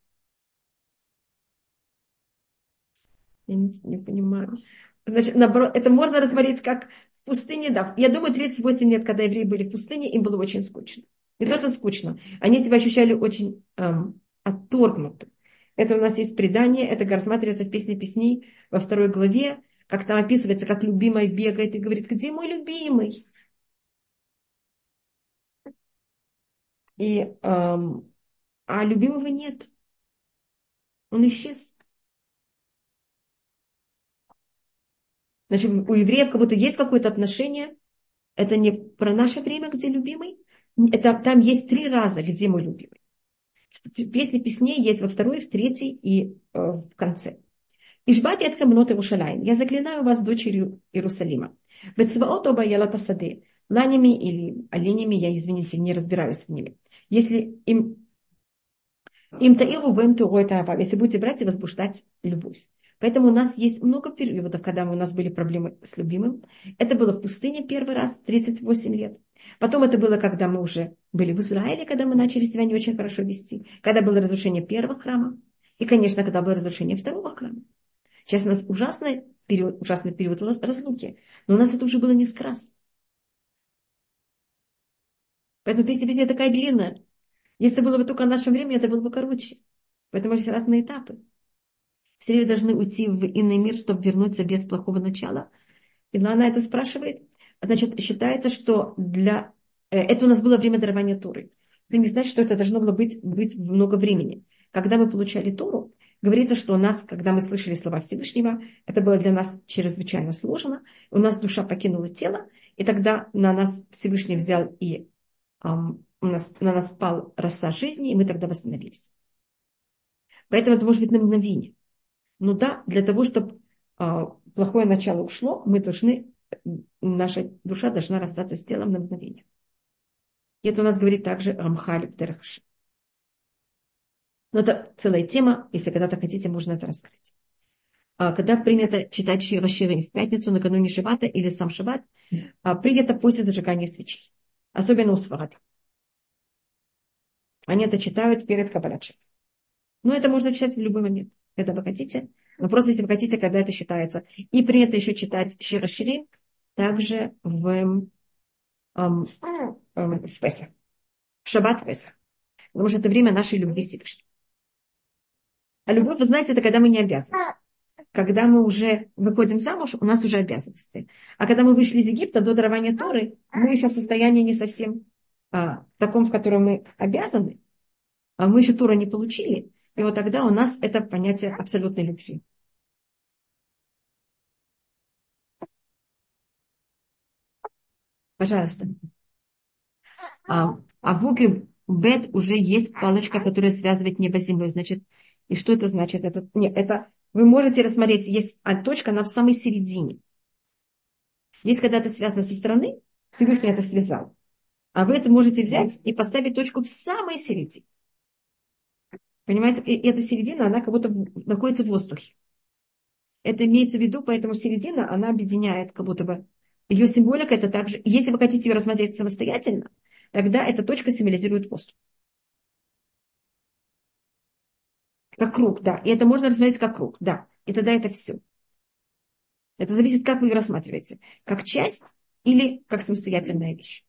Я не, не понимаю. Значит, наоборот, это можно рассмотреть как в пустыне, да. Я думаю, 38 лет, когда евреи были в пустыне, им было очень скучно. Не то, что скучно. Они себя ощущали очень эм, отторгнуты. Это у нас есть предание, это рассматривается в песне песней во второй главе, как там описывается, как любимая бегает и говорит, где мой любимый? И, эм, а любимого нет. Он исчез. Значит, у евреев как будто есть какое-то отношение. Это не про наше время, где любимый. Это, там есть три раза, где мой любимый. Песни песней есть во второй, в третьей и э, в конце. Ишбати от камнот Иерушалаем. Я заклинаю вас дочерью Иерусалима. Бецваот оба ялата сады. Ланями или оленями, я, извините, не разбираюсь в ними. Если им им таилу вем если будете брать и возбуждать любовь. Поэтому у нас есть много периодов, когда у нас были проблемы с любимым. Это было в пустыне первый раз, 38 лет. Потом это было, когда мы уже были в Израиле, когда мы начали себя не очень хорошо вести. Когда было разрушение первого храма. И, конечно, когда было разрушение второго храма. Сейчас у нас ужасный период, ужасный период разлуки. Но у нас это уже было несколько раз. Поэтому песня песня такая длинная. Если это было бы только в нашем времени, это было бы короче. Поэтому есть разные этапы. Все люди должны уйти в иной мир, чтобы вернуться без плохого начала. И Лана это спрашивает. Значит, считается, что для Э, это у нас было время дарования Туры. Это не значит, что это должно было быть, быть много времени. Когда мы получали Туру, говорится, что у нас, когда мы слышали слова Всевышнего, это было для нас чрезвычайно сложно. У нас душа покинула тело, и тогда на нас Всевышний взял и um, у нас, на нас пал роса жизни, и мы тогда восстановились. Поэтому это может быть на мгновение. Но да, для того, чтобы а, плохое начало ушло, мы должны, наша душа должна расстаться с телом на мгновение. И это у нас говорит также Рамхаль Дерхш. Но это целая тема, если когда-то хотите, можно это раскрыть. А когда принято читать Шира в пятницу, накануне Шивата или сам Шиват, а, принято после зажигания свечей. Особенно у Сварат. Они это читают перед Кабалячем. Но это можно читать в любой момент, когда вы хотите. Но просто если вы хотите, когда это считается. И принято еще читать Шира также в, эм, эм, в Песах. В Шаббат Песах. Потому что это время нашей любви Всевышнего. А любовь, вы знаете, это когда мы не обязаны. Когда мы уже выходим замуж, у нас уже обязанности. А когда мы вышли из Египта до дарования Торы, мы еще в состоянии не совсем а, таком, в котором мы обязаны. А мы еще Тора не получили. И вот тогда у нас это понятие абсолютной любви. Пожалуйста. А, а в букве Бет уже есть палочка, которая связывает небо с землей. Значит, и что это значит? Это, нет, это вы можете рассмотреть, есть а точка, она в самой середине. Есть, когда это связано со стороны, Всевышний это связал. А вы это можете взять и поставить точку в самой середине. Понимаете, и эта середина, она как будто находится в воздухе. Это имеется в виду, поэтому середина, она объединяет как будто бы. Ее символика это также, если вы хотите ее рассмотреть самостоятельно, тогда эта точка символизирует воздух. Как круг, да. И это можно рассмотреть как круг, да. И тогда это все. Это зависит, как вы ее рассматриваете. Как часть или как самостоятельная вещь.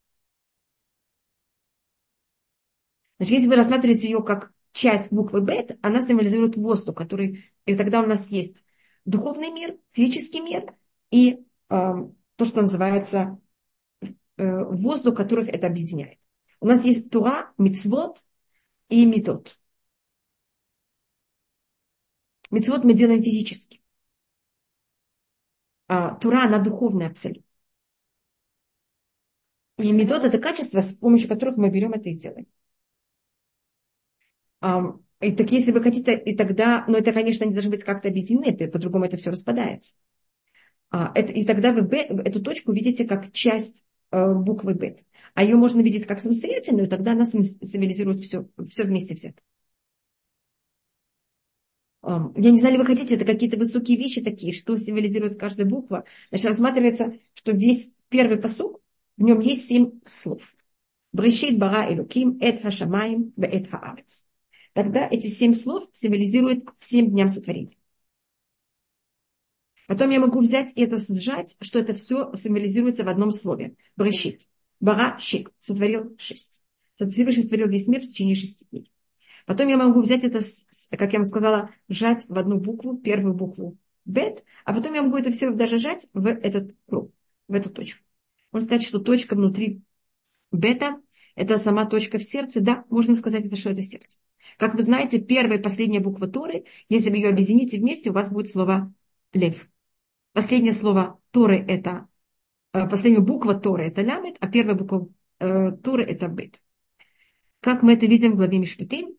Значит, если вы рассматриваете ее как часть буквы бет, она символизирует воздух, который... И тогда у нас есть духовный мир, физический мир и э, то, что называется э, воздух, которых это объединяет. У нас есть тура, мицвод и метод. Мецвод мы делаем физически. А Тура, она духовная абсолютно. И метод это качество, с помощью которых мы берем это и делаем. А, и так если вы хотите, и тогда, но это, конечно, не должны быть как-то объединены, по-другому это все распадается. А, это, и тогда вы эту точку видите как часть э, буквы бет. А ее можно видеть как самостоятельную, тогда она символизирует все, все вместе взято. Я не знаю, ли вы хотите, это какие-то высокие вещи такие, что символизирует каждая буква. Значит, рассматривается, что весь первый посук, в нем есть семь слов. Брешит бара элуким, эт хашамаем, в эт хаарец. Тогда эти семь слов символизируют всем дням сотворения. Потом я могу взять и это сжать, что это все символизируется в одном слове. Брешит. Бара щик. Сотворил шесть. Всевышний сотворил весь мир в течение шести дней. Потом я могу взять это, как я вам сказала, сжать в одну букву, первую букву бет, а потом я могу это все даже сжать в этот круг, в эту точку. Можно сказать, что точка внутри бета – это сама точка в сердце. Да, можно сказать, это что это сердце. Как вы знаете, первая и последняя буква Торы, если вы ее объедините вместе, у вас будет слово лев. Последнее слово Торы – это э, последняя буква Торы – это лямет, а первая буква э, Торы – это бет. Как мы это видим в главе Мишпатим,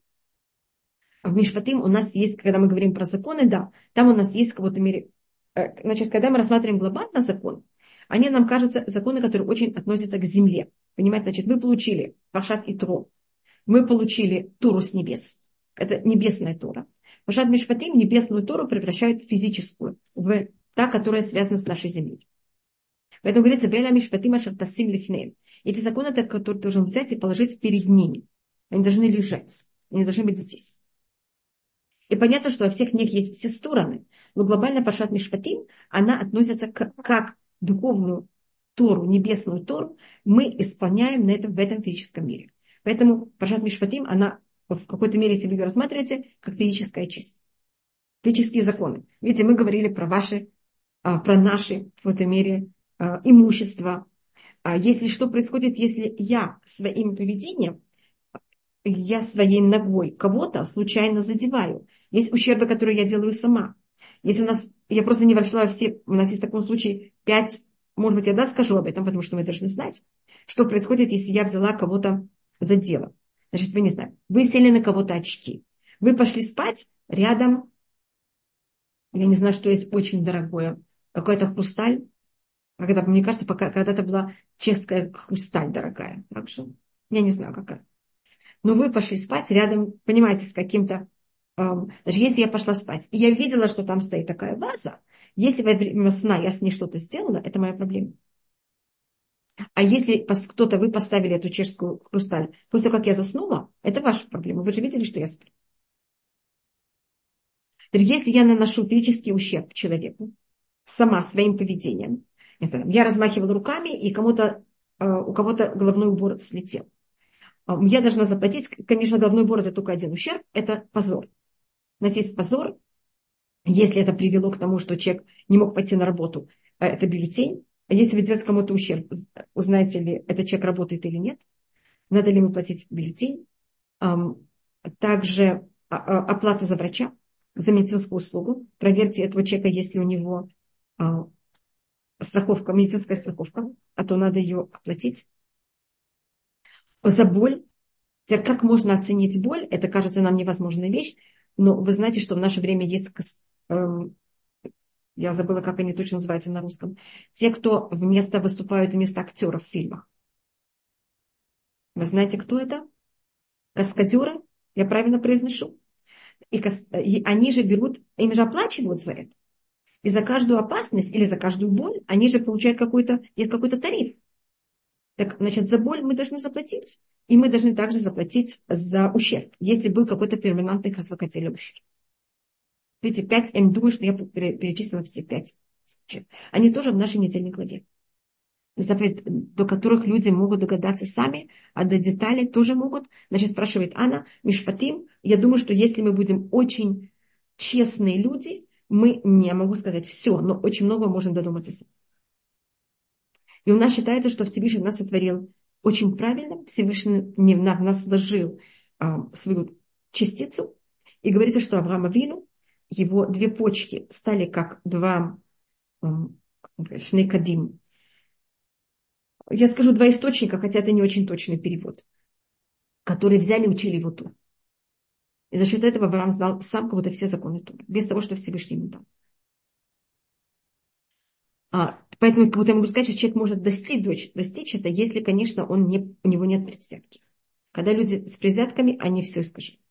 в Мишпатим у нас есть, когда мы говорим про законы, да, там у нас есть в какой-то мере, э, значит, когда мы рассматриваем глобально закон, они нам кажутся законы, которые очень относятся к земле. Понимаете, значит, мы получили Пашат и Тро, мы получили Туру с небес, это небесная Тура. Пашат Мишпатим небесную Туру превращает в физическую, в та, которая связана с нашей землей. Поэтому говорится, Беля Мишпатима Шартасим Лифнеем. Эти законы, которые ты должен взять и положить перед ними. Они должны лежать. Они должны быть здесь. И понятно, что во всех них есть все стороны. Но глобально Пашат Мишпатим, она относится к, как духовную Тору, небесную Тору, мы исполняем на этом, в этом физическом мире. Поэтому Пашат Мишпатим, она в какой-то мере, если вы ее рассматриваете, как физическая часть. Физические законы. Видите, мы говорили про ваши, а, про наши, в этой мере, а, имущество, А если что происходит, если я своим поведением, я своей ногой кого-то случайно задеваю. Есть ущербы, которые я делаю сама. Если у нас, я просто не вошла все, у нас есть в таком случае пять, может быть, я да скажу об этом, потому что мы должны знать, что происходит, если я взяла кого-то за дело. Значит, вы не знаете, вы сели на кого-то очки. Вы пошли спать рядом, я не знаю, что есть очень дорогое, какой-то хрусталь. Когда, мне кажется, пока, когда-то была чешская хрусталь дорогая. Так что я не знаю, какая. Но вы пошли спать рядом, понимаете, с каким-то Эм, даже если я пошла спать, и я видела, что там стоит такая ваза, если во время сна я с ней что-то сделала, это моя проблема. А если кто-то, вы поставили эту чешскую хрусталь, после того, как я заснула, это ваша проблема. Вы же видели, что я сплю. Если я наношу физический ущерб человеку, сама своим поведением, я размахивала руками, и кому-то, э, у кого-то головной убор слетел. Эм, я должна заплатить, конечно, головной убор это только один узор, это позор. У нас есть позор, если это привело к тому, что человек не мог пойти на работу, э, это бюллетень. А если вы делаете кому-то ущерб, узнаете ли, этот человек работает или нет, надо ли ему платить бюллетень. Также а, а, оплата за врача, за медицинскую услугу. Проверьте этого человека, если у него а, страховка, медицинская страховка, а то надо ее оплатить. За боль. Как можно оценить боль? Это кажется нам невозможная вещь. Но вы знаете, что в наше время есть, эм, я забыла, как они точно называются на русском, те, кто вместо выступают вместо актеров в фильмах. Вы знаете, кто это? Каскадеры, я правильно произношу. И, кас... и они же берут, им же оплачивают за это. И за каждую опасность или за каждую боль они же получают какой-то, есть какой-то тариф. Так, значит, за боль мы должны заплатить. И мы должны также заплатить за ущерб, если был какой-то перманентный хасвакатель ущерб. Видите, пять, я не думаю, что я перечислила все пять. Они тоже в нашей недельной главе. Заповедь, до которых люди могут догадаться сами, а до деталей тоже могут. Значит, спрашивает Анна, Мишпатим, я думаю, что если мы будем очень честные люди, мы, не могу сказать все, но очень много можем додуматься. И у нас считается, что Всевышний нас сотворил очень правильно. Всевышний не в нас вложил а, свою частицу. И говорится, что Авраам Авину, его две почки стали как два шнекадим. Я скажу два источника, хотя это не очень точный перевод, которые взяли и учили его тур. И за счет этого Авраам знал сам кого-то все законы Тура, без того, что Всевышний ему дал. А, поэтому как будто я могу сказать, что человек может достичь, достичь это, если, конечно, он не, у него нет предвзятки. Когда люди с предвзятками, они все искажают.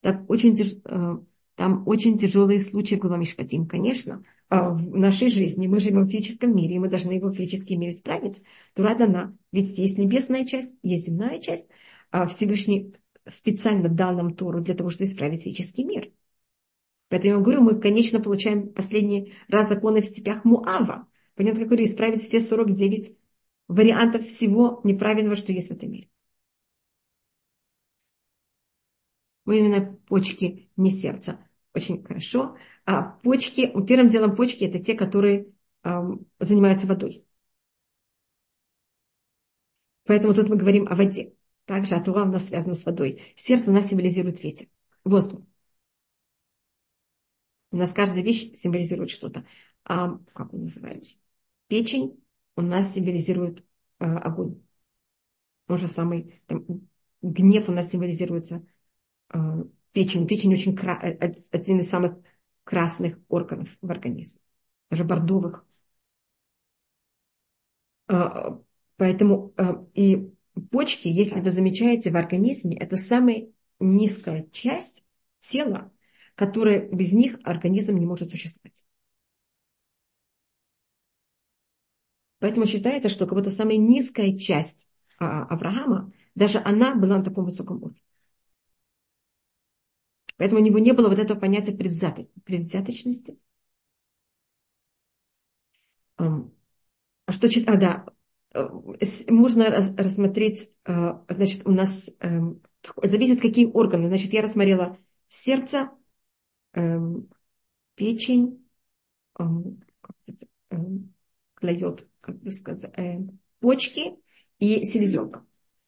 Так, очень, э, там очень тяжелые случаи в Мишпатим, конечно. А в нашей жизни мы живем в физическом мире, и мы должны его в физическом мире исправить. Тура дана. Ведь есть небесная часть, есть земная часть. А Всевышний специально дал нам Тору для того, чтобы исправить физический мир. Поэтому я говорю, мы, конечно, получаем последний раз законы в степях Муава. Понятно, как говорю, исправить все 49 вариантов всего неправильного, что есть в этом мире. Мы именно почки, не сердце. Очень хорошо. А почки, первым делом почки это те, которые эм, занимаются водой. Поэтому тут мы говорим о воде. Также Атура у нас связано с водой. Сердце у нас символизирует ветер, воздух. У нас каждая вещь символизирует что-то. А, как он называется? Печень у нас символизирует э, огонь. Он же самый, там, гнев у нас символизируется э, печень. Печень очень кра- э, один из самых красных органов в организме, даже бордовых. Э, поэтому э, и почки, если вы замечаете в организме, это самая низкая часть тела, которые без них организм не может существовать. Поэтому считается, что как будто самая низкая часть а, Авраама, даже она была на таком высоком уровне. Поэтому у него не было вот этого понятия предвзяточности. А что а, да, э, можно рассмотреть, э, значит, у нас эм, зависит, какие органы. Значит, я рассмотрела сердце, печень, эм, эм, клает, как бы сказать, э, почки и селезенка.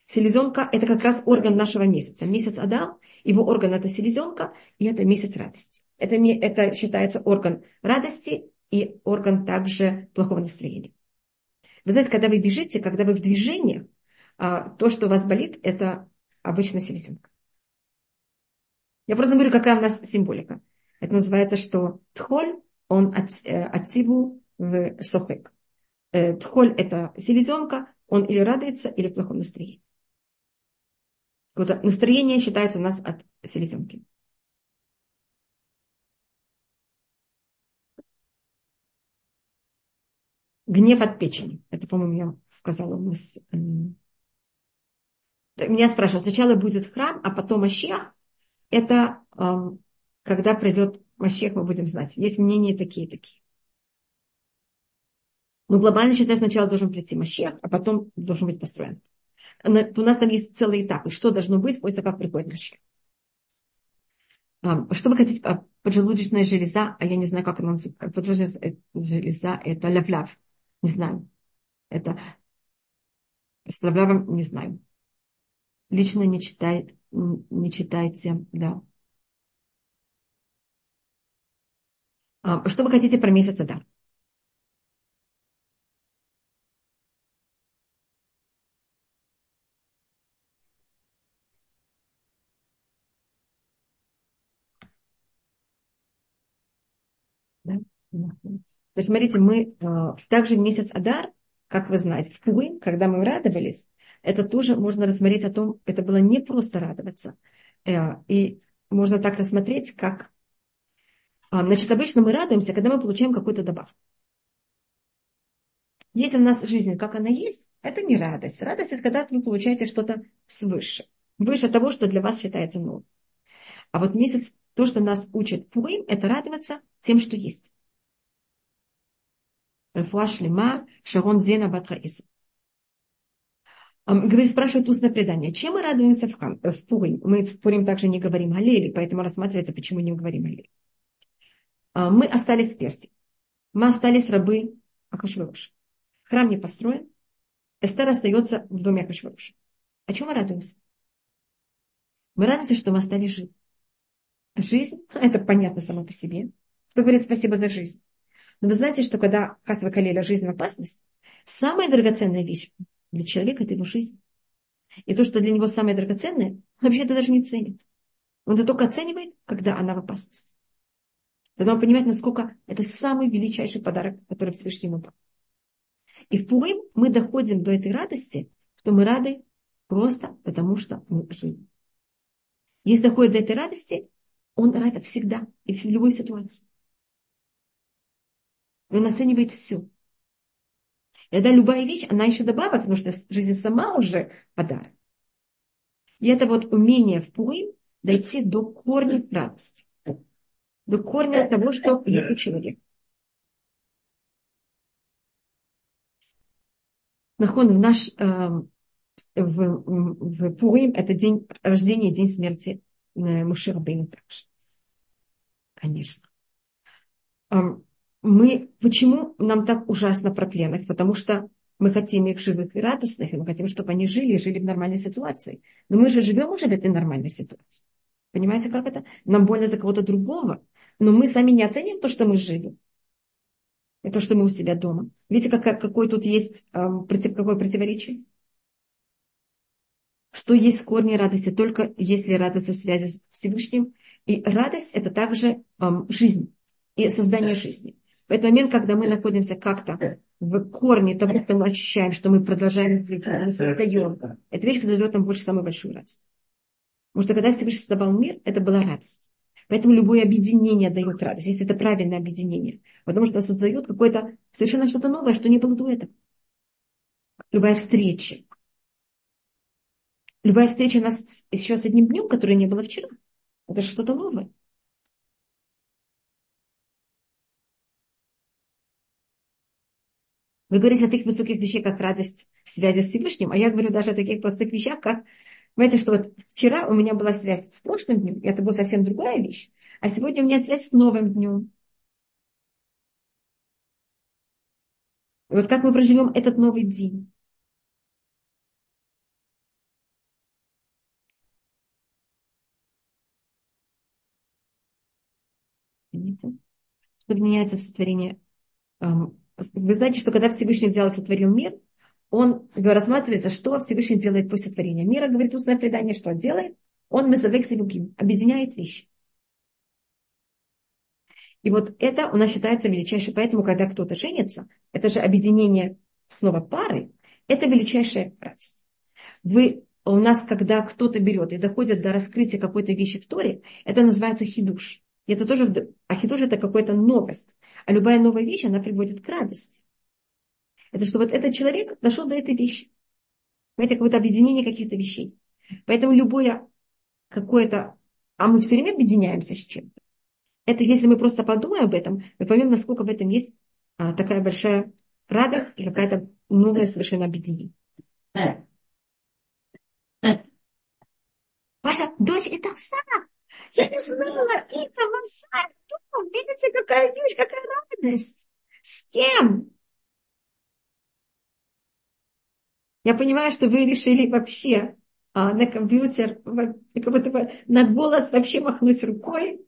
Селезенка – это как раз орган нашего месяца. Месяц Адам, его орган – это селезенка, и это месяц радости. Это, это считается орган радости и орган также плохого настроения. Вы знаете, когда вы бежите, когда вы в движениях, а, то, что у вас болит, это обычно селезенка. Я просто говорю, какая у нас символика. Это называется, что тхоль, он от, э, отсиву в сохек. Э, тхоль – это селезенка, он или радуется, или в плохом настроении. Вот настроение считается у нас от селезенки. Гнев от печени. Это, по-моему, я сказала у нас. Меня спрашивают, сначала будет храм, а потом Мащех. Это когда придет Мащех, мы будем знать. Есть мнения такие-такие. Но глобально считаю, сначала должен прийти Мащех, а потом должен быть построен. У нас там есть целые этапы, что должно быть после того, как приходит Мащех. Что вы хотите? А, поджелудочная железа, а я не знаю, как она называется. Поджелудочная железа – это ляв-ляв. Не знаю. Это с ляв не знаю. Лично не, читай, не читайте, да. Что вы хотите про месяц Адар? То есть, смотрите, мы э, также в месяц Адар, как вы знаете, в Пугы, когда мы радовались, это тоже можно рассмотреть о том, это было не просто радоваться. Э, и можно так рассмотреть, как... Э, значит, обычно мы радуемся, когда мы получаем какую-то добавку. Если у нас жизнь, как она есть, это не радость. Радость – это когда вы получаете что-то свыше. Выше того, что для вас считается новым. А вот месяц, то, что нас учит Пуим, это радоваться тем, что есть. Рефуа Шлема, Шарон Зена Батраиса. Говорит, спрашивает устное предание. Чем мы радуемся в, хам, в Пурим? Мы в Пурим также не говорим о Леле, поэтому рассматривается, почему не говорим о Леле. Мы остались в Персии. Мы остались рабы Ахашвироша. Храм не построен. Эстер остается в доме Ахашвироша. О чем мы радуемся? Мы радуемся, что мы остались живы. Жизнь, это понятно само по себе. Кто говорит спасибо за жизнь? Но вы знаете, что когда Хасва Калеля жизнь в опасности, самая драгоценная вещь для человека – это его жизнь. И то, что для него самое драгоценное, он вообще это даже не ценит. Он это только оценивает, когда она в опасности. Тогда он понимает, насколько это самый величайший подарок, который Всевышний ему дал. И в Пурим мы доходим до этой радости, что мы рады просто потому, что мы живы. Если доходит до этой радости, он рад всегда и в любой ситуации. Он оценивает все. И тогда любая вещь, она еще добавок, потому что жизнь сама уже подарок. И это вот умение в Пуим дойти до корня радости. До корня того, что есть у человека. Нахон, наш э, в, в Пуим это день рождения, день смерти э, Мушира Бейна также. Конечно мы, почему нам так ужасно про пленных? Потому что мы хотим их живых и радостных, и мы хотим, чтобы они жили и жили в нормальной ситуации. Но мы же живем уже в этой нормальной ситуации. Понимаете, как это? Нам больно за кого-то другого, но мы сами не оценим то, что мы жили. И то, что мы у себя дома. Видите, как, какой тут есть, какое противоречие? Что есть в корне радости, только если радость в связи с Всевышним. И радость – это также эм, жизнь и создание жизни. В этот момент, когда мы находимся как-то в корне того, что мы ощущаем, что мы продолжаем жить, мы создаем, это вещь, которая дает нам больше самую большую радость. Потому что когда Всевышний создавал мир, это была радость. Поэтому любое объединение дает радость, если это правильное объединение. Потому что создает какое-то совершенно что-то новое, что не было до этого. Любая встреча. Любая встреча у нас еще с одним днем, который не было вчера. Это что-то новое. Вы говорите о таких высоких вещах, как радость связи с Всевышним, а я говорю даже о таких простых вещах, как, знаете, что вот вчера у меня была связь с прошлым днем, и это была совсем другая вещь, а сегодня у меня связь с новым днем. И вот как мы проживем этот новый день. Что меняется в сотворении. Эм, вы знаете, что когда Всевышний взял и сотворил мир, он рассматривается, что Всевышний делает после сотворения мира, говорит устное предание, что он делает. Он мезовек зевугим, объединяет вещи. И вот это у нас считается величайшей. Поэтому, когда кто-то женится, это же объединение снова пары, это величайшая радость. Вы, у нас, когда кто-то берет и доходит до раскрытия какой-то вещи в Торе, это называется хидуш. И это тоже, а хидуш это какая-то новость. А любая новая вещь, она приводит к радости. Это что вот этот человек дошел до этой вещи. Знаете, какое-то объединение каких-то вещей. Поэтому любое какое-то... А мы все время объединяемся с чем-то. Это если мы просто подумаем об этом, мы поймем, насколько в этом есть а, такая большая радость и какая-то новая совершенно объединение. Ваша дочь это Сара. Я не знала этого Сара. Видите, какая вещь, какая радость. С кем? Я понимаю, что вы решили вообще а, на компьютер, как будто на голос вообще махнуть рукой.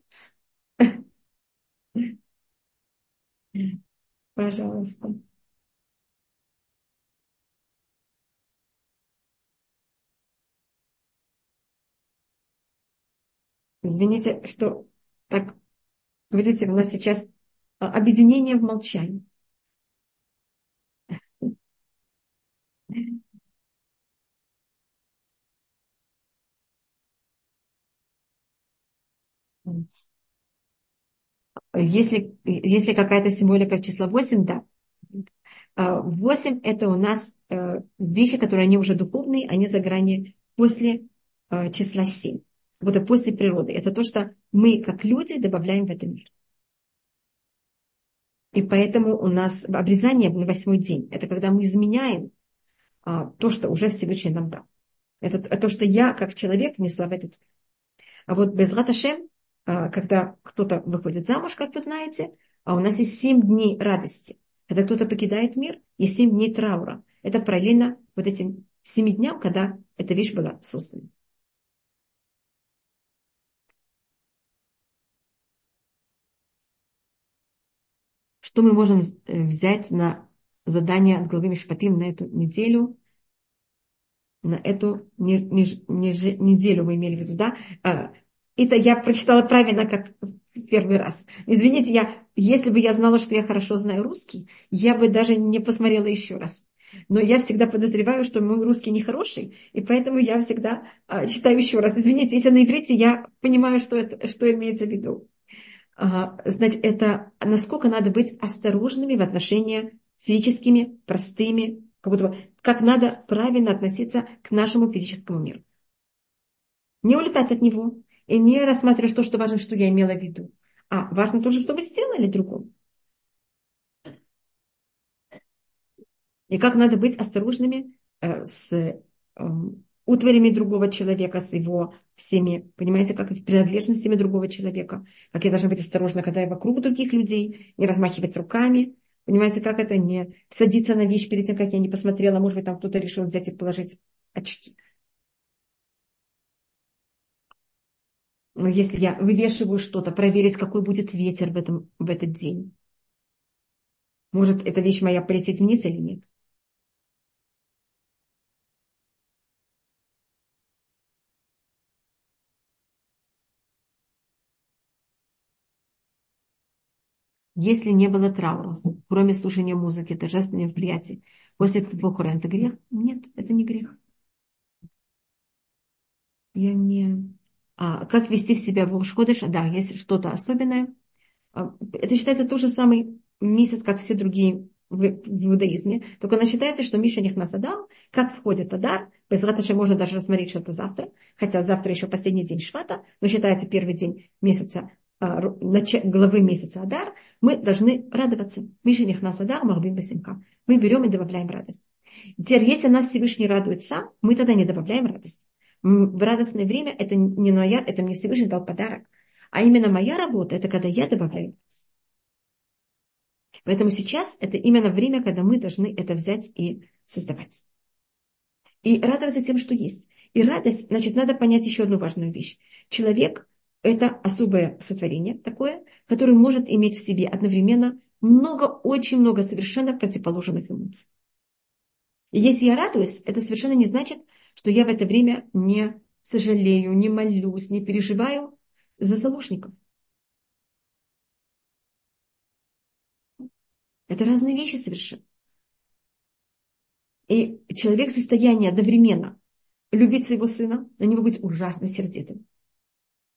Пожалуйста. Извините, что так, видите, у нас сейчас а, объединение в молчании. Если, если какая-то символика числа 8, да. 8 а, это у нас э, вещи, которые они уже духовные, они за грани после э, числа 7. Вот после природы. Это то, что мы, как люди, добавляем в этот мир. И поэтому у нас обрезание на восьмой день. Это когда мы изменяем а, то, что уже Всевышний нам дал. Это то, что я, как человек, несла в этот мир. А вот без Раташем когда кто-то выходит замуж, как вы знаете, а у нас есть семь дней радости. Когда кто-то покидает мир, есть семь дней траура. Это параллельно вот этим семи дням, когда эта вещь была создана. Что мы можем э, взять на задание от главы Мишпатим на эту неделю? На эту не, не, не, неделю вы имели в виду, да? Это я прочитала правильно, как первый раз. Извините, я, если бы я знала, что я хорошо знаю русский, я бы даже не посмотрела еще раз. Но я всегда подозреваю, что мой русский нехороший, и поэтому я всегда а, читаю еще раз. Извините, если на иврите я понимаю, что, это, что имеется в виду. А, значит, это насколько надо быть осторожными в отношении физическими, простыми, как, будто, как надо правильно относиться к нашему физическому миру. Не улетать от него, и не рассматриваешь то, что важно, что я имела в виду. А важно тоже, что вы сделали другому. И как надо быть осторожными э, с э, утварями другого человека, с его всеми, понимаете, как и принадлежностями другого человека. Как я должна быть осторожна, когда я вокруг других людей, не размахивать руками. Понимаете, как это не садиться на вещь перед тем, как я не посмотрела, может быть, там кто-то решил взять и положить очки. Но если я вывешиваю что-то, проверить, какой будет ветер в, этом, в этот день. Может эта вещь моя полететь вниз или нет? Если не было траура, кроме слушания музыки, торжественных мероприятий, после двух это грех? Нет, это не грех. Я не... А, как вести в себя в Ушходыш? Да, есть что-то особенное. А, это считается тот же самый месяц, как все другие в, в иудаизме. Только она считается, что Миша Нихнас Адам, как входит Адар, без Раташа можно даже рассмотреть, что это завтра, хотя завтра еще последний день Швата, но считается первый день месяца, а, главы месяца Адар, мы должны радоваться. Миша Нихнас Адар, Махбим Басимка. Мы берем и добавляем радость. Теперь, если нас Всевышний радует сам, мы тогда не добавляем радость в радостное время это не моя, это мне Всевышний дал подарок. А именно моя работа, это когда я добавляю Поэтому сейчас это именно время, когда мы должны это взять и создавать. И радоваться тем, что есть. И радость, значит, надо понять еще одну важную вещь. Человек – это особое сотворение такое, которое может иметь в себе одновременно много, очень много совершенно противоположных эмоций. И если я радуюсь, это совершенно не значит, что я в это время не сожалею, не молюсь, не переживаю за заложников. Это разные вещи совершенно. И человек в состоянии одновременно любить своего сына, на него быть ужасно сердитым,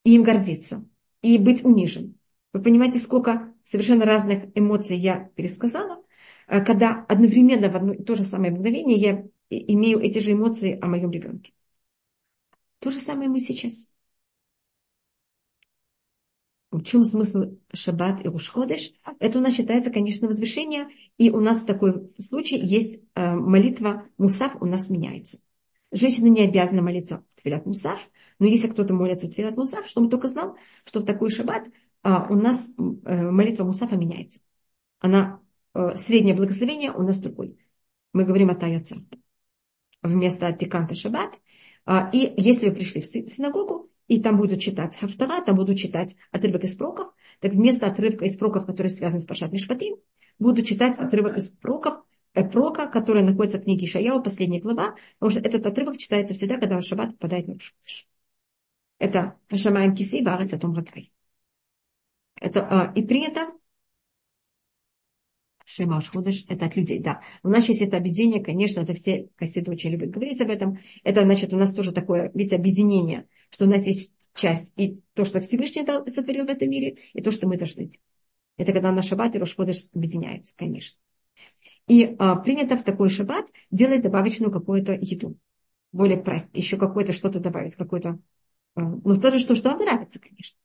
и им гордиться, и быть унижен. Вы понимаете, сколько совершенно разных эмоций я пересказала, э, когда одновременно в одно и то же самое мгновение я имею эти же эмоции о моем ребенке. То же самое мы сейчас. В чем смысл шаббат и рушходыш? Это у нас считается, конечно, возвышение. И у нас в такой случае есть э, молитва мусав у нас меняется. Женщина не обязана молиться твилят мусав, но если кто-то молится твилят мусав, чтобы только знал, что в такой шаббат э, у нас э, молитва мусафа меняется. Она среднее благословение у нас другой. Мы говорим о таяца. Вместо тиканта шаббат. И если вы пришли в синагогу, и там будут читать Хафтара, там будут читать отрывок из проков, так вместо отрывка из проков, который связан с Пашат Мишпатим, буду читать отрывок из проков, э, прока, который находится в книге Шаяу, последняя глава, потому что этот отрывок читается всегда, когда Шаббат попадает на Шаббат. Это Шамаем Киси, Варец, Атом Ракай. Это, а, и принято Шемаш Ходыш, это от людей, да. У нас есть это объединение, конечно, это все кассеты очень любят говорить об этом. Это, значит, у нас тоже такое, ведь объединение, что у нас есть часть и то, что Всевышний дал, сотворил в этом мире, и то, что мы должны делать. Это когда наш шаббат и Рошходыш объединяется, конечно. И а, принято в такой шаббат делать добавочную какую-то еду. Более праздник, еще какое-то что-то добавить, какое-то, а, ну, тоже что, что вам нравится, конечно.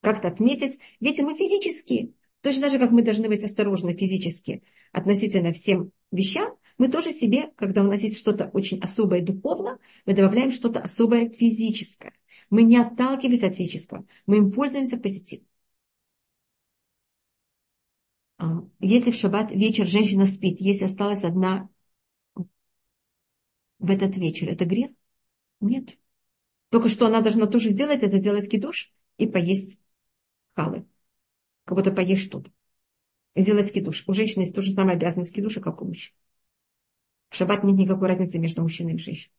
Как-то отметить. Ведь мы физические, Точно так же, как мы должны быть осторожны физически относительно всем вещам, мы тоже себе, когда у нас есть что-то очень особое духовно, мы добавляем что-то особое физическое. Мы не отталкиваемся от физического, мы им пользуемся позитивно. А, если в шаббат вечер женщина спит, если осталась одна в этот вечер, это грех? Нет. Только что она должна тоже сделать, это делать кидуш и поесть халы как будто поешь что-то. Сделать скидуш. У женщины есть то же самое обязанность скидуша, как у мужчин. В шаббат нет никакой разницы между мужчиной и женщиной.